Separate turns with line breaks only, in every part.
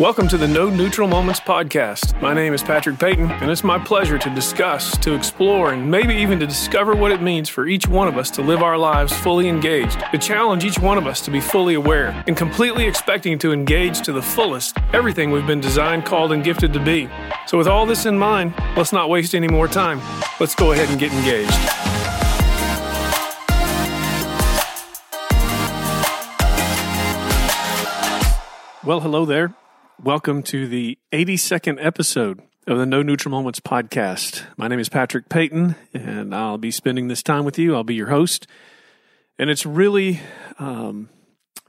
Welcome to the No Neutral Moments podcast. My name is Patrick Payton, and it's my pleasure to discuss, to explore, and maybe even to discover what it means for each one of us to live our lives fully engaged, to challenge each one of us to be fully aware, and completely expecting to engage to the fullest everything we've been designed, called, and gifted to be. So, with all this in mind, let's not waste any more time. Let's go ahead and get engaged. Well, hello there. Welcome to the 82nd episode of the No Neutral Moments podcast. My name is Patrick Payton, and I'll be spending this time with you. I'll be your host. And it's really um,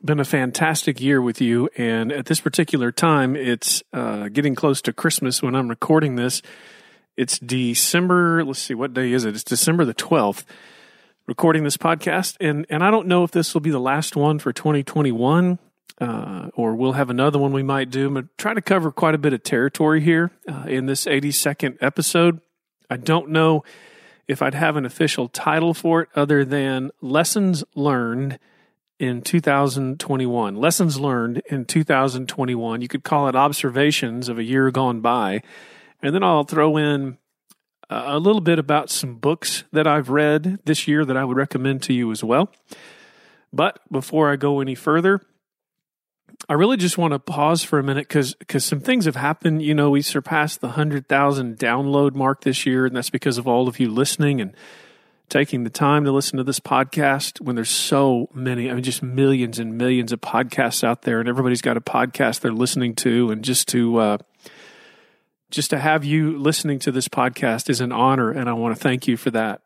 been a fantastic year with you. And at this particular time, it's uh, getting close to Christmas when I'm recording this. It's December, let's see, what day is it? It's December the 12th recording this podcast and and I don't know if this will be the last one for 2021 uh, or we'll have another one we might do. But try to cover quite a bit of territory here uh, in this 82nd episode. I don't know if I'd have an official title for it other than Lessons Learned in 2021. Lessons Learned in 2021. You could call it Observations of a Year Gone By. And then I'll throw in a little bit about some books that I've read this year that I would recommend to you as well. But before I go any further, I really just want to pause for a minute because because some things have happened. You know, we surpassed the hundred thousand download mark this year, and that's because of all of you listening and taking the time to listen to this podcast. When there's so many, I mean, just millions and millions of podcasts out there, and everybody's got a podcast they're listening to, and just to uh, just to have you listening to this podcast is an honor, and I want to thank you for that.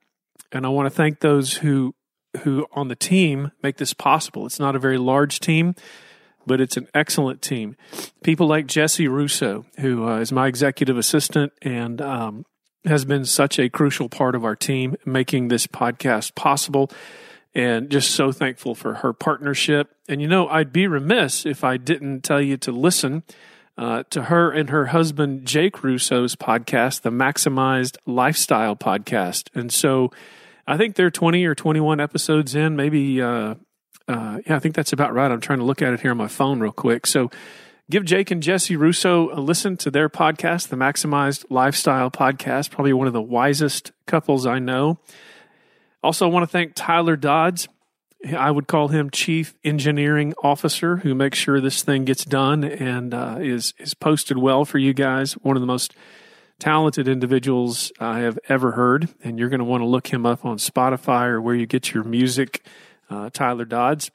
And I want to thank those who who on the team make this possible. It's not a very large team but it's an excellent team. People like Jesse Russo, who uh, is my executive assistant and um, has been such a crucial part of our team making this podcast possible. And just so thankful for her partnership. And you know, I'd be remiss if I didn't tell you to listen uh, to her and her husband, Jake Russo's podcast, the Maximized Lifestyle Podcast. And so I think they're 20 or 21 episodes in, maybe uh, uh, yeah, I think that's about right. I'm trying to look at it here on my phone real quick. So give Jake and Jesse Russo a listen to their podcast, the Maximized Lifestyle Podcast, probably one of the wisest couples I know. Also, I want to thank Tyler Dodds. I would call him Chief Engineering Officer, who makes sure this thing gets done and uh, is is posted well for you guys. One of the most talented individuals I have ever heard, and you're going to want to look him up on Spotify or where you get your music uh, Tyler Dodds.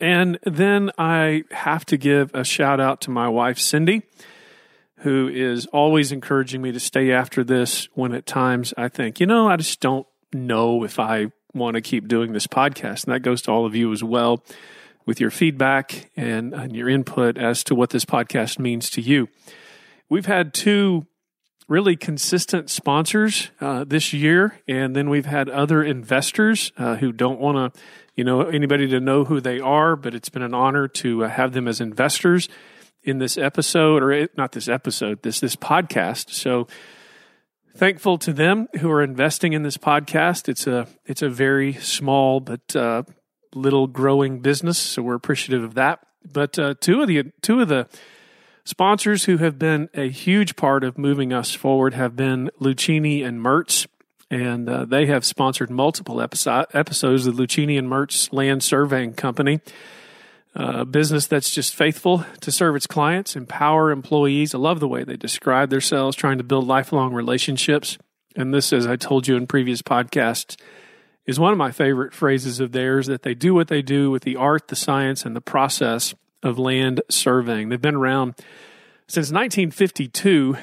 And then I have to give a shout out to my wife, Cindy, who is always encouraging me to stay after this when at times I think, you know, I just don't know if I want to keep doing this podcast. And that goes to all of you as well with your feedback and, and your input as to what this podcast means to you. We've had two really consistent sponsors uh, this year, and then we've had other investors uh, who don't want to, you know, anybody to know who they are. But it's been an honor to uh, have them as investors in this episode, or not this episode, this this podcast. So thankful to them who are investing in this podcast. It's a it's a very small but uh, little growing business, so we're appreciative of that. But uh, two of the two of the Sponsors who have been a huge part of moving us forward have been Luchini and Mertz, and uh, they have sponsored multiple episode, episodes of Luchini and Mertz Land Surveying Company, a business that's just faithful to serve its clients, empower employees. I love the way they describe themselves, trying to build lifelong relationships. And this, as I told you in previous podcasts, is one of my favorite phrases of theirs that they do what they do with the art, the science, and the process of land surveying. They've been around since 1952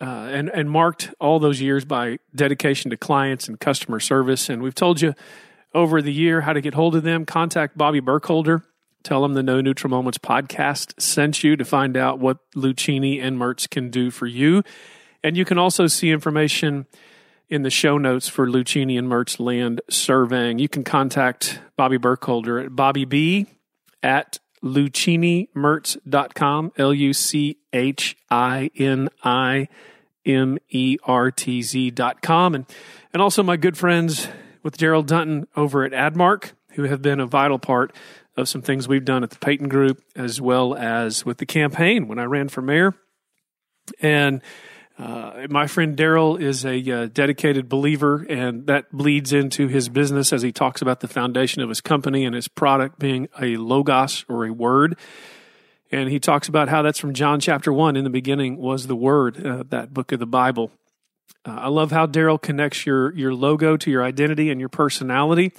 uh, and, and marked all those years by dedication to clients and customer service. And we've told you over the year how to get hold of them. Contact Bobby Burkholder. Tell them the No Neutral Moments podcast sent you to find out what Luchini and Mertz can do for you. And you can also see information in the show notes for Luchini and Mertz land surveying. You can contact Bobby Burkholder at Bobby B at luchinimertz.com, L U C H I N I M E R T Z.com. And, and also my good friends with Darrell Dutton over at AdMarc, who have been a vital part of some things we've done at the Payton Group, as well as with the campaign when I ran for mayor. And uh, my friend Darrell is a uh, dedicated believer, and that bleeds into his business as he talks about the foundation of his company and his product being a logos or a word. And he talks about how that's from John chapter 1. In the beginning was the Word, uh, that book of the Bible. Uh, I love how Darrell connects your, your logo to your identity and your personality,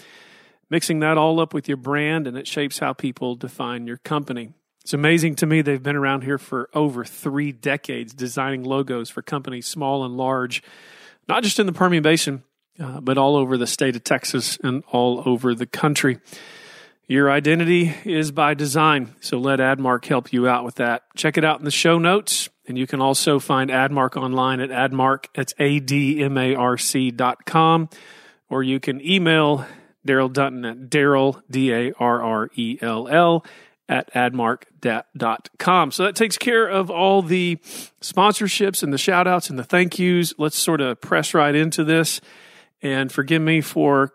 mixing that all up with your brand, and it shapes how people define your company. It's amazing to me they've been around here for over three decades designing logos for companies small and large, not just in the Permian Basin, uh, but all over the state of Texas and all over the country. Your identity is by design, so let AdMarc help you out with that. Check it out in the show notes, and you can also find AdMarc online at AdMarc, that's A-D-M-A-R-C dot com, or you can email Darrell Dutton at Darrell, D-A-R-R-E-L-L, at admarc.com. So that takes care of all the sponsorships and the shout outs and the thank yous. Let's sort of press right into this. And forgive me for,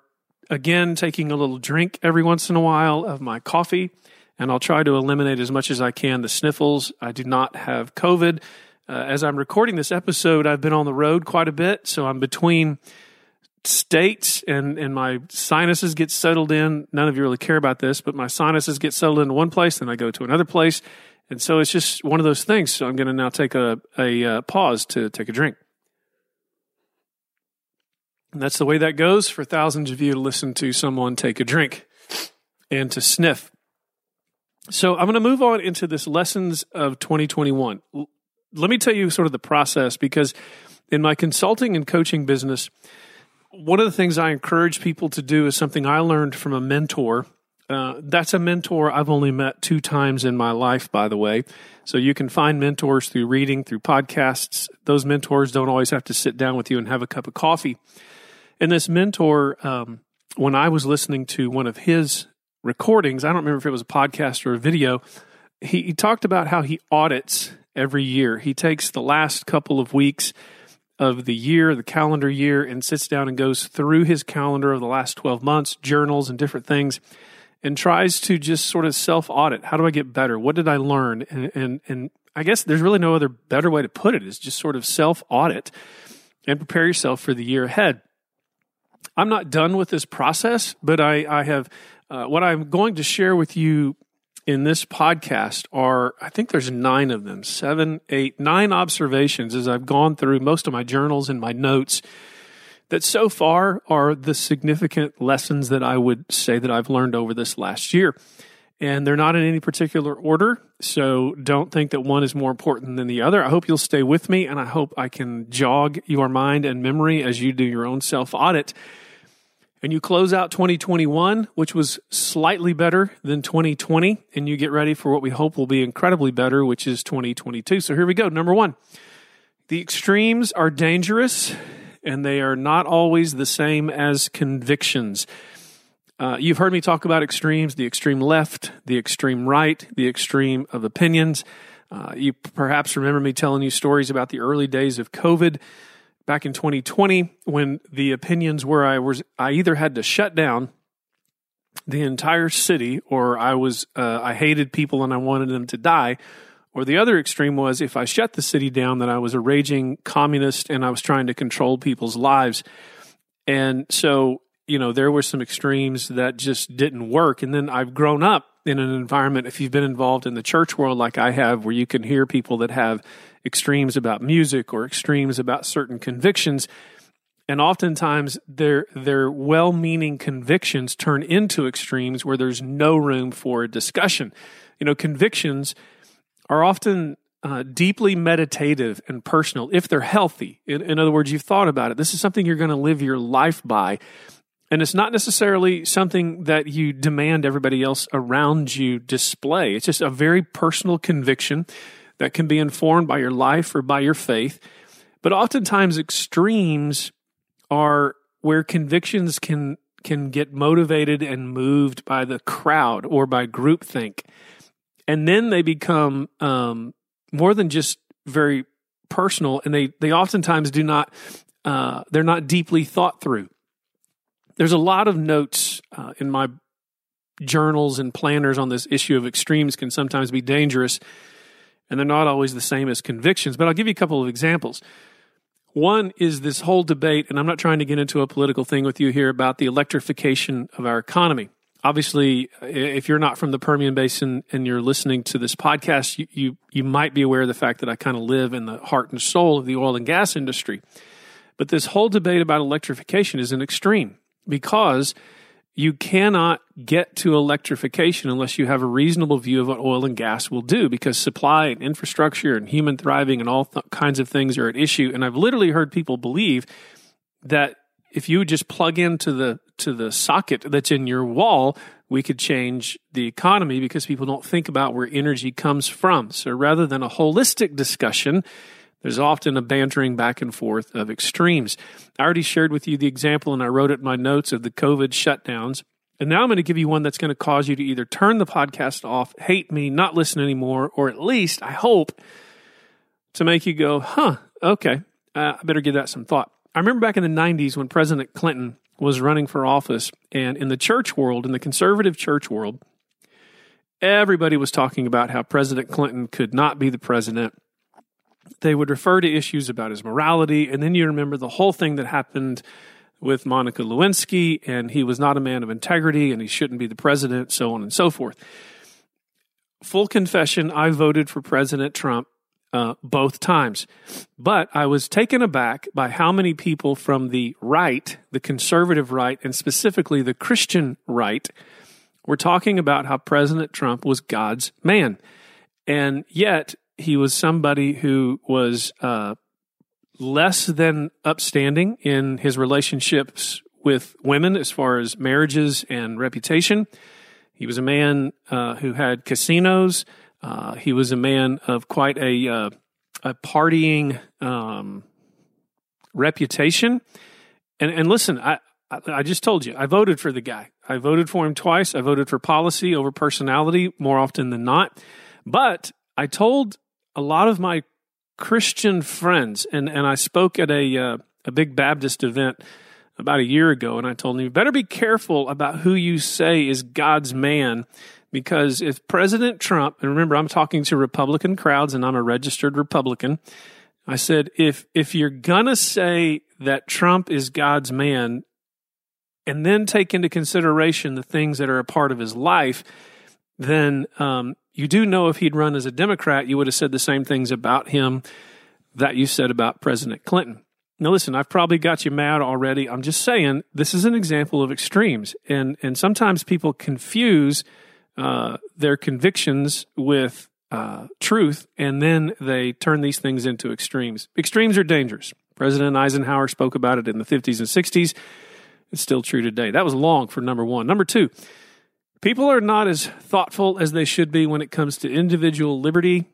again, taking a little drink every once in a while of my coffee. And I'll try to eliminate as much as I can the sniffles. I do not have COVID. Uh, as I'm recording this episode, I've been on the road quite a bit. So I'm between states and and my sinuses get settled in. None of you really care about this but my sinuses get settled in one place then i go to another place. And so it's just one of those things. So i'm going to now take a, a uh, pause to take a drink. And that's the way that goes for thousands of you to listen to someone take a drink and to sniff. So i'm going to move on into this lessons of 2021 let me tell you sort of the process because in my consulting and coaching business one of the things I encourage people to do is something I learned from a mentor. Uh, that's a mentor I've only met two times in my life, by the way. So you can find mentors through reading, through podcasts. Those mentors don't always have to sit down with you and have a cup of coffee. And this mentor, um, when I was listening to one of his recordings, I don't remember if it was a podcast or a video, he, he talked about how he audits every year. He takes the last couple of weeks of the year, the calendar year, and sits down and goes through his calendar of the last 12 months, journals and different things, and tries to just sort of self audit. How do I get better? What did I learn? And, and, and I guess there's really no other better way to put it is just sort of self audit and prepare yourself for the year ahead. I'm not done with this process, but I, I have uh, what I'm going to share with you in this podcast are, I think there's nine of them, seven, eight, nine observations as I've gone through most of my journals and my notes that so far are the significant lessons that I would say that I've learned over this last year. And they're not in any particular order, so don't think that one is more important than the other. I hope you'll stay with me, and I hope I can jog your mind and memory as you do your own self audit and you close out 2021, which was slightly better than 2020, and you get ready for what we hope will be incredibly better, which is 2022. So here we go. Number one, the extremes are dangerous, and they are not always the same as convictions. Uh, you've heard me talk about extremes the extreme left, the extreme right, the extreme of opinions. Uh, you perhaps remember me telling you stories about the early days of COVID back in 2020 when the opinions were I was I either had to shut down the entire city or I was uh, I hated people and I wanted them to die. Or the other extreme was if I shut the city down that I was a raging communist and I was trying to control people's lives. And so you know there were some extremes that just didn't work. And then I've grown up in an environment if you've been involved in the church world like I have where you can hear people that have extremes about music or extremes about certain convictions. And oftentimes their their well-meaning convictions turn into extremes where there's no room for discussion. You know, convictions are often uh, deeply meditative and personal if they're healthy. In, in other words, you've thought about it. This is something you're going to live your life by. And it's not necessarily something that you demand everybody else around you display. It's just a very personal conviction that can be informed by your life or by your faith. But oftentimes extremes are where convictions can can get motivated and moved by the crowd or by groupthink. And then they become um, more than just very personal and they, they oftentimes do not uh, they're not deeply thought through. There's a lot of notes uh, in my journals and planners on this issue of extremes can sometimes be dangerous, and they're not always the same as convictions. But I'll give you a couple of examples. One is this whole debate, and I'm not trying to get into a political thing with you here about the electrification of our economy. Obviously, if you're not from the Permian Basin and you're listening to this podcast, you, you, you might be aware of the fact that I kind of live in the heart and soul of the oil and gas industry. But this whole debate about electrification is an extreme because you cannot get to electrification unless you have a reasonable view of what oil and gas will do because supply and infrastructure and human thriving and all th- kinds of things are at issue. And I've literally heard people believe that if you just plug into the to the socket that's in your wall we could change the economy because people don't think about where energy comes from. So rather than a holistic discussion there's often a bantering back and forth of extremes. I already shared with you the example, and I wrote it in my notes of the COVID shutdowns. And now I'm going to give you one that's going to cause you to either turn the podcast off, hate me, not listen anymore, or at least, I hope, to make you go, huh, okay, uh, I better give that some thought. I remember back in the 90s when President Clinton was running for office, and in the church world, in the conservative church world, everybody was talking about how President Clinton could not be the president they would refer to issues about his morality. And then you remember the whole thing that happened with Monica Lewinsky, and he was not a man of integrity and he shouldn't be the president, so on and so forth. Full confession, I voted for President Trump uh, both times. But I was taken aback by how many people from the right, the conservative right, and specifically the Christian right, were talking about how President Trump was God's man. And yet, he was somebody who was uh, less than upstanding in his relationships with women as far as marriages and reputation. He was a man uh, who had casinos. Uh, he was a man of quite a, uh, a partying um, reputation. And, and listen, I, I just told you, I voted for the guy. I voted for him twice. I voted for policy over personality more often than not. But I told a lot of my Christian friends, and, and I spoke at a, uh, a big Baptist event about a year ago, and I told them, you better be careful about who you say is God's man, because if President Trump, and remember, I'm talking to Republican crowds, and I'm a registered Republican. I said, if if you're gonna say that Trump is God's man, and then take into consideration the things that are a part of his life, then um, you do know if he'd run as a Democrat, you would have said the same things about him that you said about President Clinton. Now, listen, I've probably got you mad already. I'm just saying this is an example of extremes, and and sometimes people confuse uh, their convictions with uh, truth, and then they turn these things into extremes. Extremes are dangerous. President Eisenhower spoke about it in the 50s and 60s. It's still true today. That was long for number one. Number two, People are not as thoughtful as they should be when it comes to individual liberty,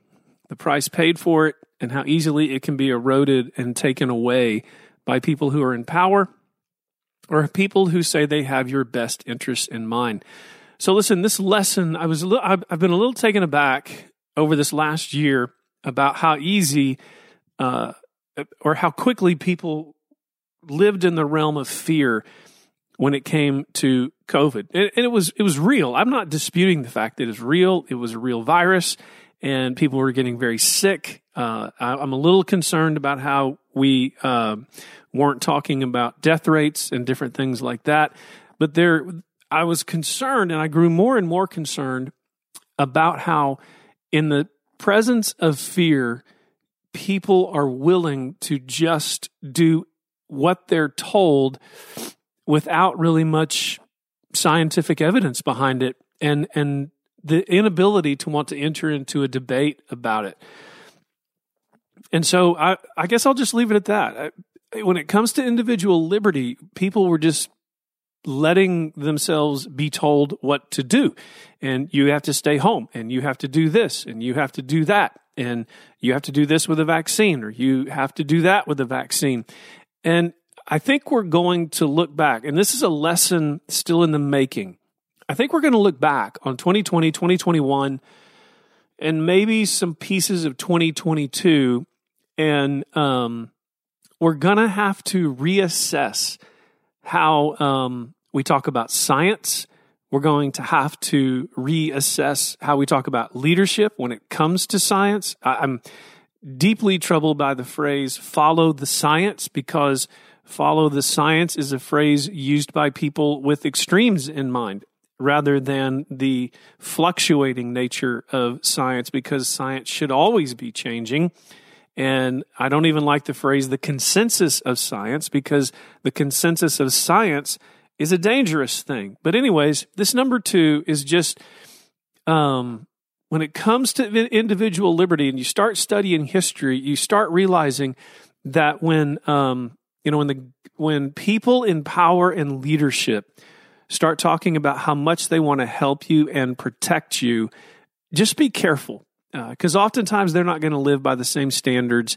the price paid for it, and how easily it can be eroded and taken away by people who are in power or people who say they have your best interests in mind. So listen, this lesson, I was little, I've been a little taken aback over this last year about how easy uh, or how quickly people lived in the realm of fear when it came to COVID. And, and, it was it was real. I'm not disputing the fact that it's real. It was a real virus, and people were getting very sick. Uh, I, am a little concerned about how we uh, weren't talking about death rates and different things like that. But there, I was concerned, and I grew more and more concerned about how, in the presence of fear, people are willing to just do what they're told without really much scientific evidence behind it and and the inability to want to enter into a debate about it. And so I, I guess I'll just leave it at that. When it comes to individual liberty, people were just letting themselves be told what to do. And you have to stay home and you have to do this and you have to do that. And you have to do this with a vaccine or you have to do that with a vaccine. And I think we're going to look back, and this is a lesson still in the making. I think we're going to look back on 2020, 2021, and maybe some pieces of 2022, and um, we're going to have to reassess how um, we talk about science, We're going to have to reassess how we talk about leadership when it comes to science. I'm deeply troubled by the phrase follow the science because follow the science is a phrase used by people with extremes in mind rather than the fluctuating nature of science because science should always be changing. And I don't even like the phrase the consensus of science because the consensus of science is a dangerous thing. But, anyways, this number two is just um, when it comes to individual liberty and you start studying history, you start realizing that when, um, you know, when the when people in power and leadership start talking about how much they want to help you and protect you, just be careful because uh, oftentimes they're not going to live by the same standards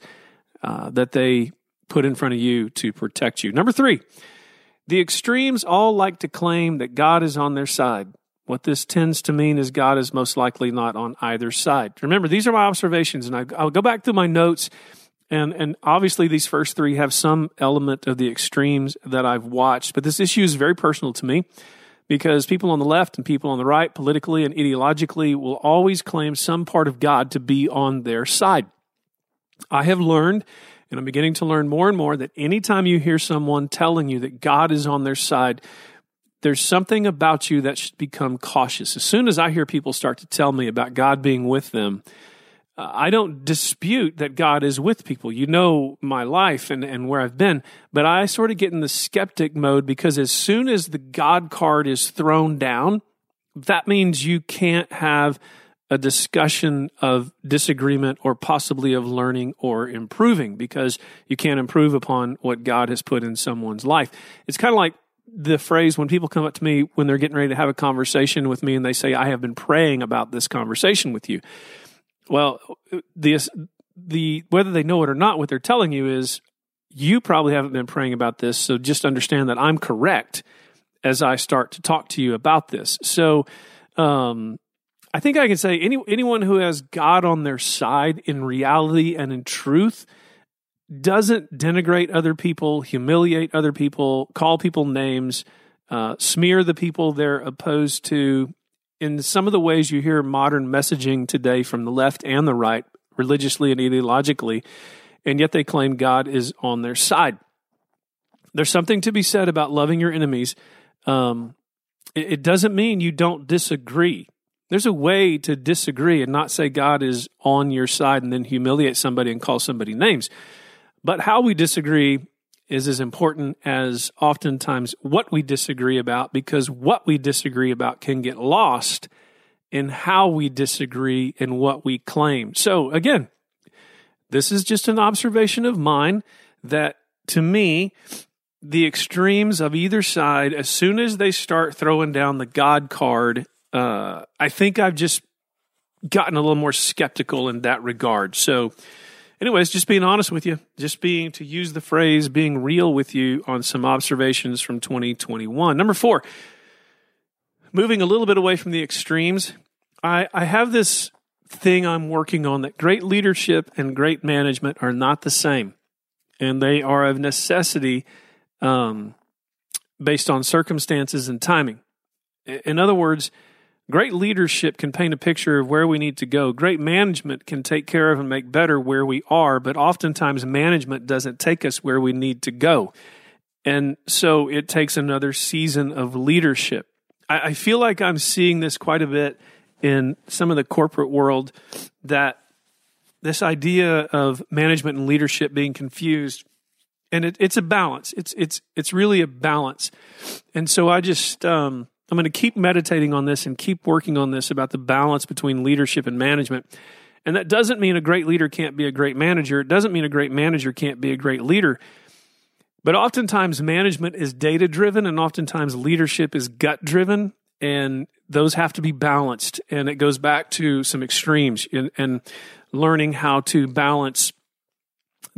uh, that they put in front of you to protect you. Number three, the extremes all like to claim that God is on their side. What this tends to mean is God is most likely not on either side. Remember, these are my observations, and I, I'll go back through my notes. And, and obviously, these first three have some element of the extremes that I've watched, but this issue is very personal to me because people on the left and people on the right, politically and ideologically, will always claim some part of God to be on their side. I have learned, and I'm beginning to learn more and more, that anytime you hear someone telling you that God is on their side, there's something about you that should become cautious. As soon as I hear people start to tell me about God being with them, I don't dispute that God is with people. You know my life and, and where I've been, but I sort of get in the skeptic mode because as soon as the God card is thrown down, that means you can't have a discussion of disagreement or possibly of learning or improving because you can't improve upon what God has put in someone's life. It's kind of like the phrase when people come up to me when they're getting ready to have a conversation with me and they say, I have been praying about this conversation with you. Well, the the whether they know it or not, what they're telling you is you probably haven't been praying about this. So just understand that I'm correct as I start to talk to you about this. So, um, I think I can say any anyone who has God on their side in reality and in truth doesn't denigrate other people, humiliate other people, call people names, uh, smear the people they're opposed to, in some of the ways you hear modern messaging today from the left and the right, religiously and ideologically, and yet they claim God is on their side. There's something to be said about loving your enemies. Um, it, it doesn't mean you don't disagree. There's a way to disagree and not say God is on your side and then humiliate somebody and call somebody names. But how we disagree is as important as oftentimes what we disagree about because what we disagree about can get lost in how we disagree and what we claim. So, again, this is just an observation of mine that to me, the extremes of either side, as soon as they start throwing down the God card, uh, I think I've just gotten a little more skeptical in that regard. So, anyways, just being honest with you, just being to use the phrase being real with you on some observations from 2021. Number four, moving a little bit away from the extremes, I, I have this thing I'm working on that great leadership and great management are not the same, and they are of necessity um, based on circumstances and timing. In other words, Great leadership can paint a picture of where we need to go. Great management can take care of and make better where we are, but oftentimes management doesn't take us where we need to go. And so it takes another season of leadership. I, I feel like I'm seeing this quite a bit in some of the corporate world that this idea of management and leadership being confused and it, it's a balance it's it's it's really a balance and so i just um I'm going to keep meditating on this and keep working on this about the balance between leadership and management. And that doesn't mean a great leader can't be a great manager. It doesn't mean a great manager can't be a great leader. But oftentimes, management is data driven, and oftentimes, leadership is gut driven, and those have to be balanced. And it goes back to some extremes and, and learning how to balance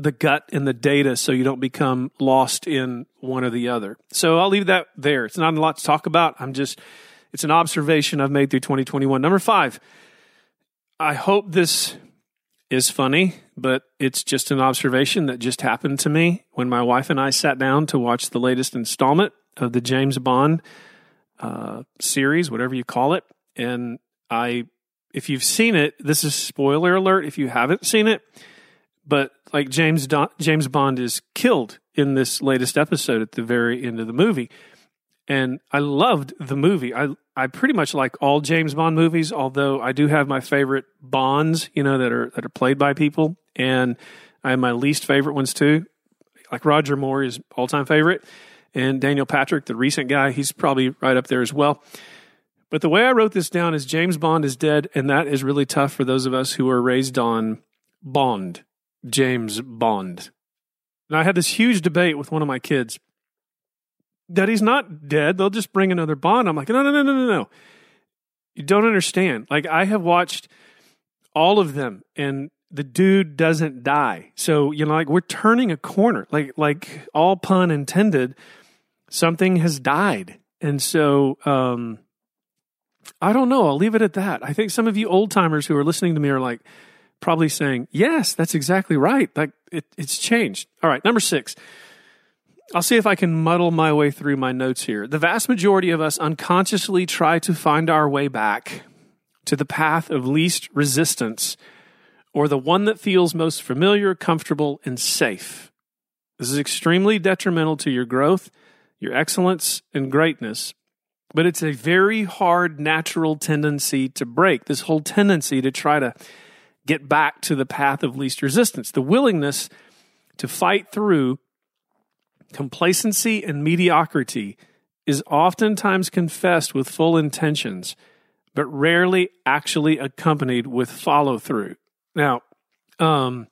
the gut and the data so you don't become lost in one or the other. So I'll leave that there. It's not a lot to talk about. I'm just, it's an observation I've made through 2021. Number five, I hope this is funny, but it's just an observation that just happened to me when my wife and I sat down to watch the latest installment of the James Bond uh, series, whatever you call it. And I, if you've seen it, this is spoiler alert. If you haven't seen it, but like James James Bond is killed in this latest episode at the very end of the movie, and I loved the movie. I I pretty much like all James Bond movies, although I do have my favorite Bonds, you know, that are that are played by people, and I have my least favorite ones too. Like Roger Moore is all time favorite, and Daniel Patrick, the recent guy, he's probably right up there as well. But the way I wrote this down is James Bond is dead, and that is really tough for those of us who were raised on Bond, James Bond. And I had this huge debate with one of my kids that he's not dead. They'll just bring another Bond. I'm like, no, no, no, no, no, no. You don't understand. Like I have watched all of them, and the dude doesn't die. So you know, like we're turning a corner. Like like all pun intended something has died. And so, um, I don't know. I'll leave it at that. I think some of you old timers who are listening to me are like probably saying, yes, that's exactly right. Like it, it's changed. All right. Number six. I'll see if I can muddle my way through my notes here. The vast majority of us unconsciously try to find our way back to the path of least resistance or the one that feels most familiar, comfortable, and safe. This is extremely detrimental to your growth your excellence and greatness. But it's a very hard natural tendency to break, this whole tendency to try to get back to the path of least resistance, the willingness to fight through complacency and mediocrity is oftentimes confessed with full intentions, but rarely actually accompanied with follow through. Now, um,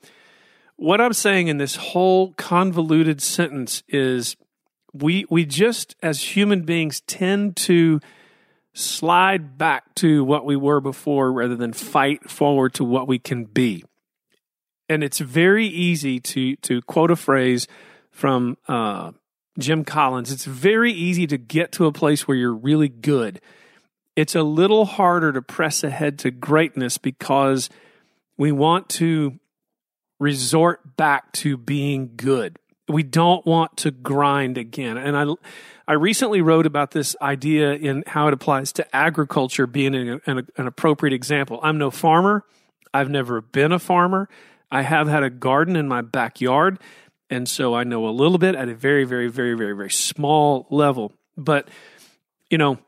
what I'm saying in this whole convoluted sentence is we we just as human beings tend to slide back to what we were before rather than fight forward to what we can be. And it's very easy to to quote a phrase from uh, Jim Collins. It's very easy to get to a place where you're really good. It's a little harder to press ahead to greatness because we want to resort back to being good we don't want to grind again. And I, I recently wrote about this idea in how it applies to agriculture being an, an, an appropriate example. I'm no farmer. I've never been a farmer. I have had a garden in my backyard. And so I know a little bit at a very, very, very, very, very small level. But, you know,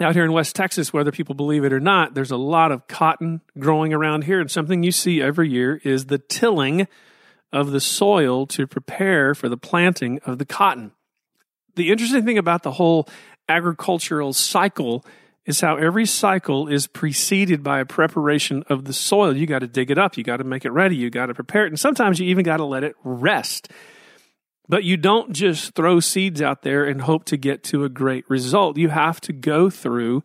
out here in West Texas, whether people believe it or not, there's a lot of cotton growing around here. And something you see every year is the tilling of the soil to prepare for the planting of the cotton. The interesting thing about the whole agricultural cycle is how every cycle is preceded by a preparation of the soil. You got to dig it up, you got to make it ready, you got to prepare it, and sometimes you even got to let it rest. But you don't just throw seeds out there and hope to get to a great result. You have to go through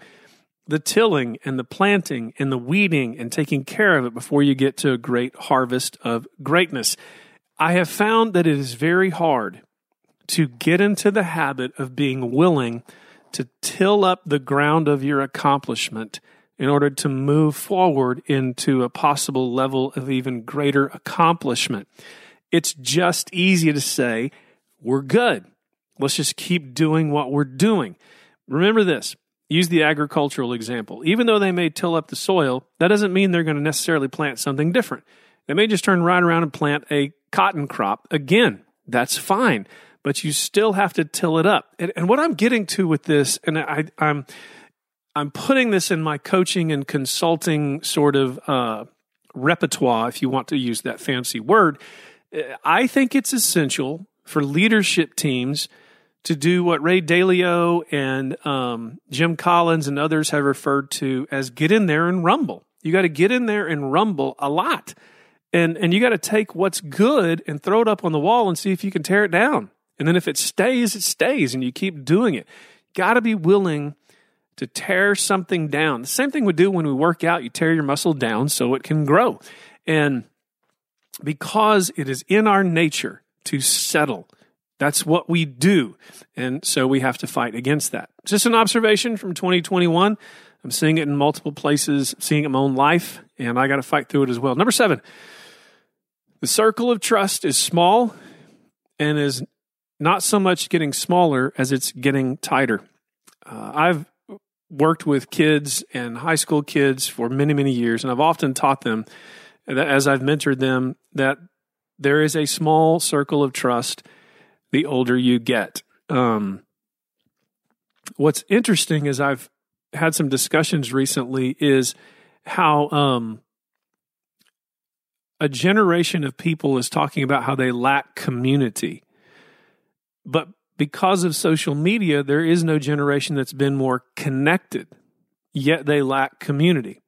the tilling and the planting and the weeding and taking care of it before you get to a great harvest of greatness. I have found that it is very hard to get into the habit of being willing to till up the ground of your accomplishment in order to move forward into a possible level of even greater accomplishment. It's just easy to say, we're good. Let's just keep doing what we're doing. Remember this use the agricultural example. Even though they may till up the soil, that doesn't mean they're going to necessarily plant something different. They may just turn right around and plant a cotton crop. Again, that's fine, but you still have to till it up. And, and what I'm getting to with this, and I, I'm I'm putting this in my coaching and consulting sort of uh, repertoire, if you want to use that fancy word. I think it's essential for leadership teams to do what Ray Dalio and um, Jim Collins and others have referred to as get in there and rumble. You got to get in there and rumble a lot and and you got to take what's good and throw it up on the wall and see if you can tear it down. And then if it stays, it stays, and you keep doing it. Got to be willing to tear something down. The same thing we do when we work out. You tear your muscle down so it can grow, and because it is in our nature to settle. That's what we do. And so we have to fight against that. Just an observation from 2021. I'm seeing it in multiple places, seeing it in my own life, and I got to fight through it as well. Number seven, the circle of trust is small and is not so much getting smaller as it's getting tighter. Uh, I've worked with kids and high school kids for many, many years, and I've often taught them, as I've mentored them, that there is a small circle of trust the older you get. Um, what's interesting is I've had some discussions recently is how um, a generation of people is talking about how they lack community. But because of social media, there is no generation that's been more connected, yet they lack community.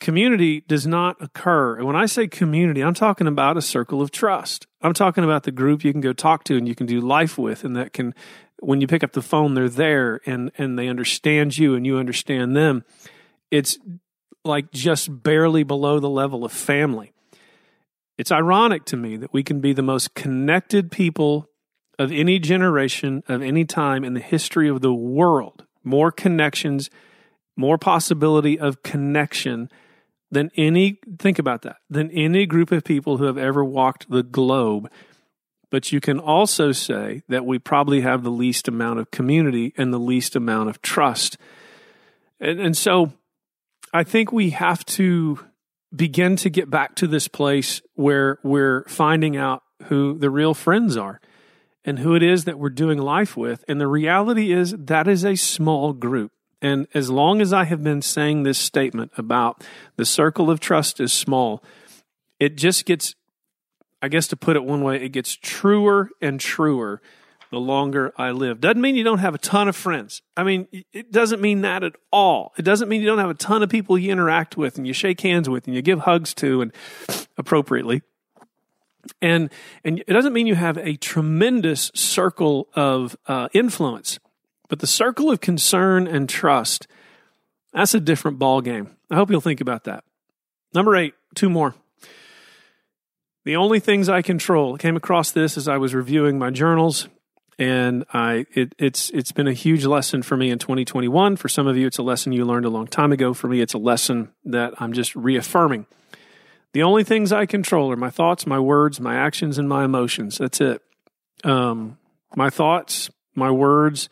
Community does not occur. And when I say community, I'm talking about a circle of trust. I'm talking about the group you can go talk to and you can do life with, and that can, when you pick up the phone, they're there and, and they understand you and you understand them. It's like just barely below the level of family. It's ironic to me that we can be the most connected people of any generation, of any time in the history of the world. More connections, more possibility of connection than any, think about that, than any group of people who have ever walked the globe. But you can also say that we probably have the least amount of community and the least amount of trust. And, and so I think we have to begin to get back to this place where we're finding out who the real friends are and who it is that we're doing life with. And the reality is that is a small group. And as long as I have been saying this statement about the circle of trust is small, it just gets, I guess to put it one way, it gets truer and truer the longer I live. Doesn't mean you don't have a ton of friends. I mean, it doesn't mean that at all. It doesn't mean you don't have a ton of people you interact with and you shake hands with and you give hugs to and appropriately. And and it doesn't mean you have a tremendous circle of uh, influence. But the circle of concern and trust, that's a different ball game. I hope you'll think about that. Number eight, two more. The only things I control. I came across this as I was reviewing my journals, and I it, it's it's been a huge lesson for me in 2021. For some of you, it's a lesson you learned a long time ago. For me, it's a lesson that I'm just reaffirming. The only things I control are my thoughts, my words, my actions, and my emotions. That's it. Um, my thoughts, my words,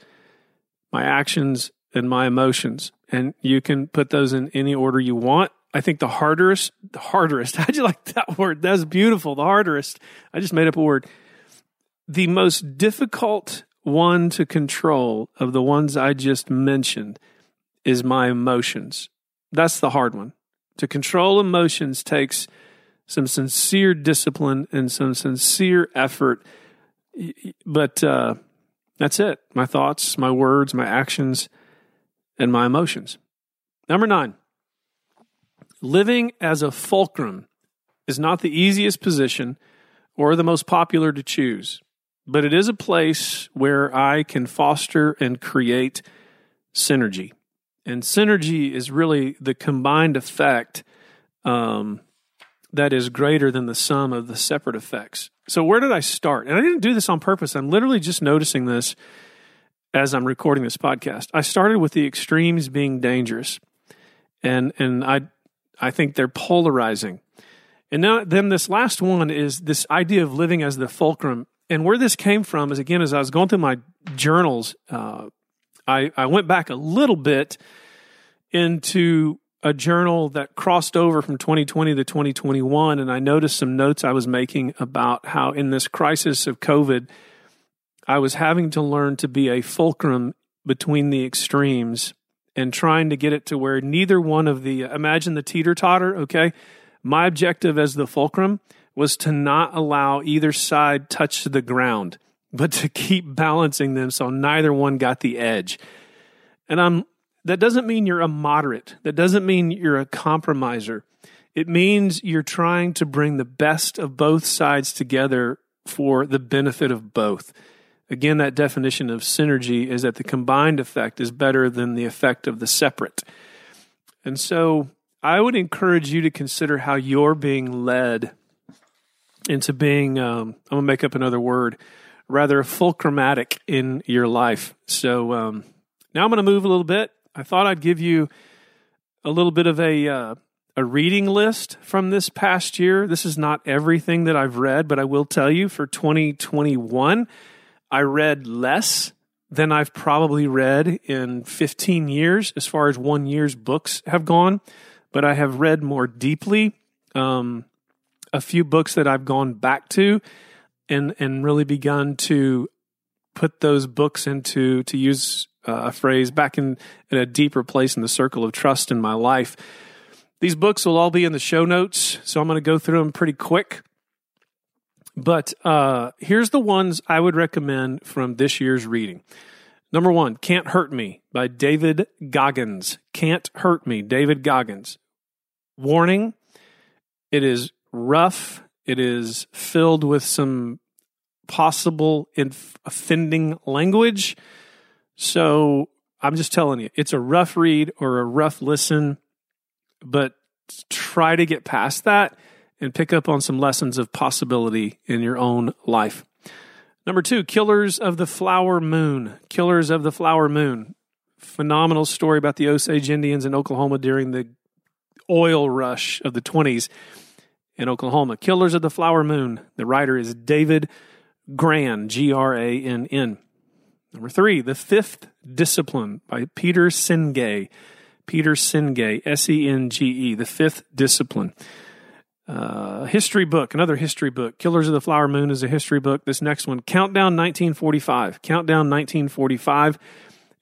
my actions, and my emotions. And you can put those in any order you want. I think the hardest, the hardest, how'd you like that word? That's beautiful. The hardest. I just made up a word. The most difficult one to control of the ones I just mentioned is my emotions. That's the hard one. To control emotions takes some sincere discipline and some sincere effort. But uh, that's it. My thoughts, my words, my actions, and my emotions. Number nine, living as a fulcrum is not the easiest position or the most popular to choose, but it is a place where I can foster and create synergy. And synergy is really the combined effect um, that is greater than the sum of the separate effects. So, where did I start? And I didn't do this on purpose. I'm literally just noticing this as I'm recording this podcast. I started with the extremes being dangerous, and and I I think they're polarizing. And now then this last one is this idea of living as the fulcrum. And where this came from is again as I was going through my journals, uh, I I went back a little bit into a journal that crossed over from 2020 to 2021, and I noticed some notes I was making about how in this crisis of COVID, I was having to learn to be a fulcrum between the extremes and trying to get it to where neither one of the imagine the teeter totter, okay? My objective as the fulcrum was to not allow either side touch the ground, but to keep balancing them so neither one got the edge. And I'm that doesn't mean you're a moderate. That doesn't mean you're a compromiser. It means you're trying to bring the best of both sides together for the benefit of both. Again, that definition of synergy is that the combined effect is better than the effect of the separate. And so I would encourage you to consider how you're being led into being, um, I'm going to make up another word, rather fulcrumatic in your life. So um, now I'm going to move a little bit I thought I'd give you a little bit of a uh, a reading list from this past year. This is not everything that I've read, but I will tell you for 2021, I read less than I've probably read in 15 years as far as one year's books have gone, but I have read more deeply. Um, a few books that I've gone back to and, and really begun to put those books into, to use uh, a phrase, back in, in a deeper place in the circle of trust in my life. These books will all be in the show notes, so I'm going to go through them pretty quick. But uh, here's the ones I would recommend from this year's reading. Number one, Can't Hurt Me by David Goggins. Can't Hurt Me, David Goggins. Warning, it is rough. It is filled with some possible offending language. So I'm just telling you, it's a rough read or a rough listen, but try to get past that and pick up on some lessons of possibility in your own life. Number two, Killers of the Flower Moon. Killers of the Flower Moon. Phenomenal story about the Osage Indians in Oklahoma during the oil rush of the 20s in Oklahoma. Killers of the Flower Moon. The writer is David Grann, G R A N N. Number three, The Fifth Discipline by Peter Senge. Peter Senge, S E N G E, The Fifth Discipline. Uh, history book, another history book. Killers of the Flower Moon is a history book. This next one, Countdown 1945. Countdown 1945.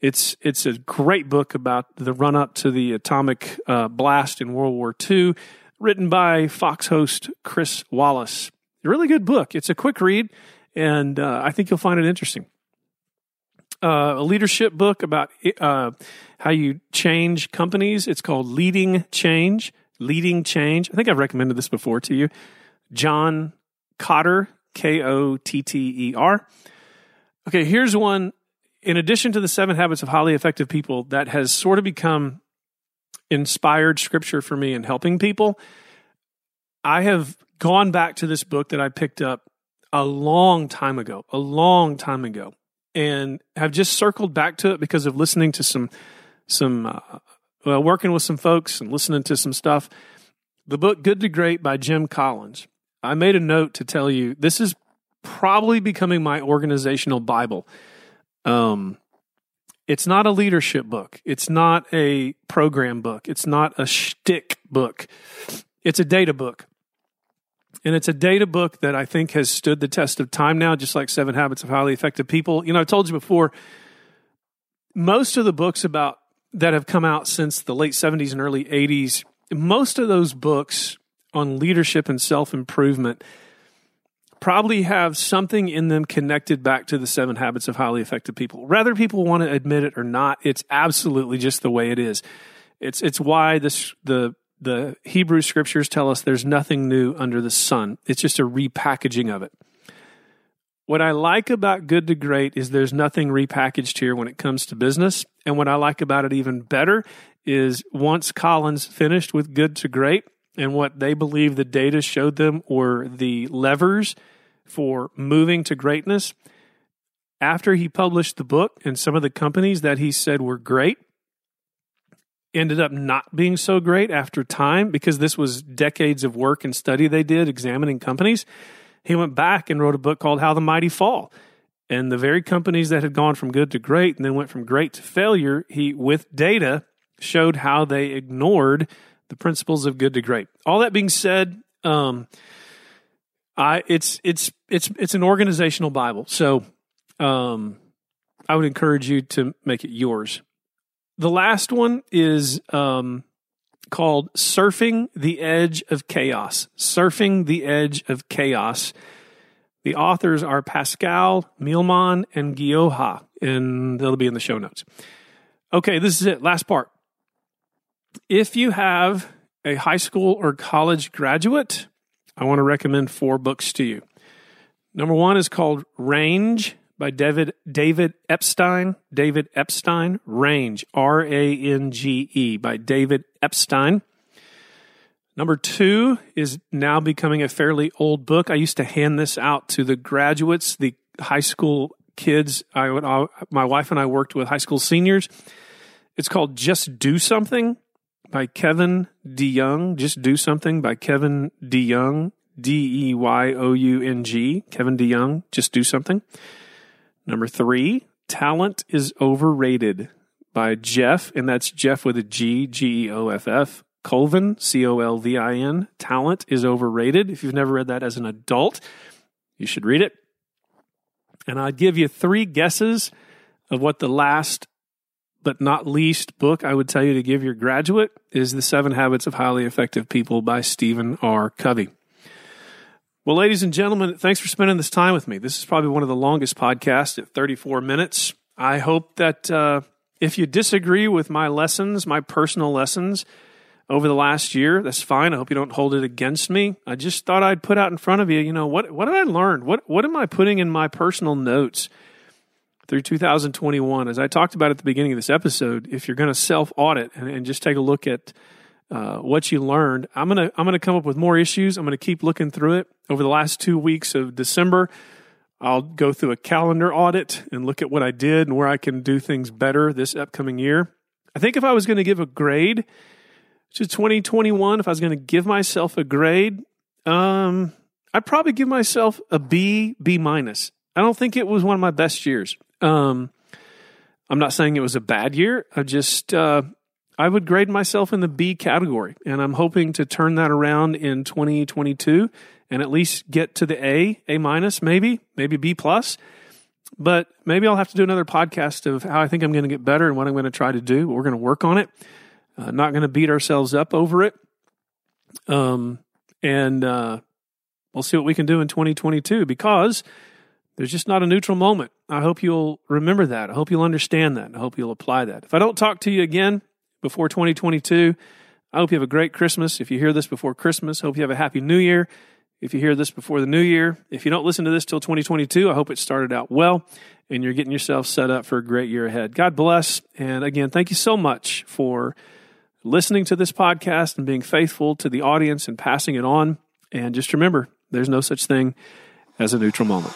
It's it's a great book about the run up to the atomic uh, blast in World War II, written by Fox host Chris Wallace. Really good book. It's a quick read, and uh, I think you'll find it interesting. Uh, a leadership book about uh, how you change companies. It's called Leading Change Leading Change. I think I've recommended this before to you. John Kotter, K O T T E R. Okay, here's one. In addition to the seven habits of highly effective people, that has sort of become inspired scripture for me in helping people. I have gone back to this book that I picked up a long time ago, a long time ago, and have just circled back to it because of listening to some some uh, well, working with some folks and listening to some stuff. The book Good to Great by Jim Collins. I made a note to tell you this is probably becoming my organizational Bible. Um, it's not a leadership book. It's not a program book. It's not a shtick book. It's a data book. And it's a data book that I think has stood the test of time now, just like Seven Habits of Highly Effective People. You know, I told you before, most of the books about that have come out since the late 70s and early 80s, most of those books on leadership and self improvement probably have something in them connected back to the seven habits of highly effective people. Whether people want to admit it or not, it's absolutely just the way it is. It's it's why this the the Hebrew scriptures tell us there's nothing new under the sun. It's just a repackaging of it. What I like about Good to Great is there's nothing repackaged here when it comes to business. And what I like about it even better is once Collins finished with Good to Great and what they believe the data showed them were the levers for moving to greatness, after he published the book and some of the companies that he said were great ended up not being so great after time because this was decades of work and study they did examining companies he went back and wrote a book called How the Mighty Fall. And the very companies that had gone from good to great and then went from great to failure, he, with data, showed how they ignored the principles of good to great. All that being said, um, I it's it's it's it's an organizational Bible. So um, I would encourage you to make it yours. The last one is um, called Surfing the Edge of Chaos. Surfing the Edge of Chaos. The authors are Pascale Millemann and Gioja, and they'll be in the show notes. Okay, this is it. Last part. If you have a high school or college graduate, I want to recommend four books to you. Number one is called Range by David David Epstein. David Epstein, Range, R A N G E by David Epstein. Number two is now becoming a fairly old book. I used to hand this out to the graduates, the high school kids. I, I my wife and I worked with high school seniors. It's called Just Do Something by Kevin DeYoung. Just Do Something by Kevin DeYoung. D E Y O U N G. Kevin DeYoung. Just Do Something. Number three Talent is Overrated by Jeff, and that's Jeff with a G, G E O F F. Colvin, C O L V I N. Talent is Overrated. If you've never read that as an adult, you should read it. And I'd give you three guesses of what the last but not least book I would tell you to give your graduate is The Seven Habits of Highly Effective People by Stephen R. Covey. Well, ladies and gentlemen, thanks for spending this time with me. This is probably one of the longest podcasts at 34 minutes. I hope that uh, if you disagree with my lessons, my personal lessons over the last year, that's fine. I hope you don't hold it against me. I just thought I'd put out in front of you, you know, what what did I learn? What what am I putting in my personal notes through 2021? As I talked about at the beginning of this episode, if you're going to self audit and, and just take a look at uh, what you learned. I'm gonna I'm gonna come up with more issues. I'm gonna keep looking through it over the last two weeks of December. I'll go through a calendar audit and look at what I did and where I can do things better this upcoming year. I think if I was going to give a grade to 2021, if I was going to give myself a grade, um, I'd probably give myself a B, B minus. I don't think it was one of my best years. Um, I'm not saying it was a bad year. I just uh, I would grade myself in the B category, and I'm hoping to turn that around in 2022 and at least get to the A, A minus, maybe, maybe B plus. But maybe I'll have to do another podcast of how I think I'm going to get better and what I'm going to try to do. We're going to work on it. Uh, not going to beat ourselves up over it. Um, and uh, we'll see what we can do in 2022 because there's just not a neutral moment. I hope you'll remember that. I hope you'll understand that. I hope you'll apply that. If I don't talk to you again, before 2022. I hope you have a great Christmas. If you hear this before Christmas, hope you have a happy new year. If you hear this before the new year, if you don't listen to this till 2022, I hope it started out well and you're getting yourself set up for a great year ahead. God bless. And again, thank you so much for listening to this podcast and being faithful to the audience and passing it on. And just remember, there's no such thing as a neutral moment.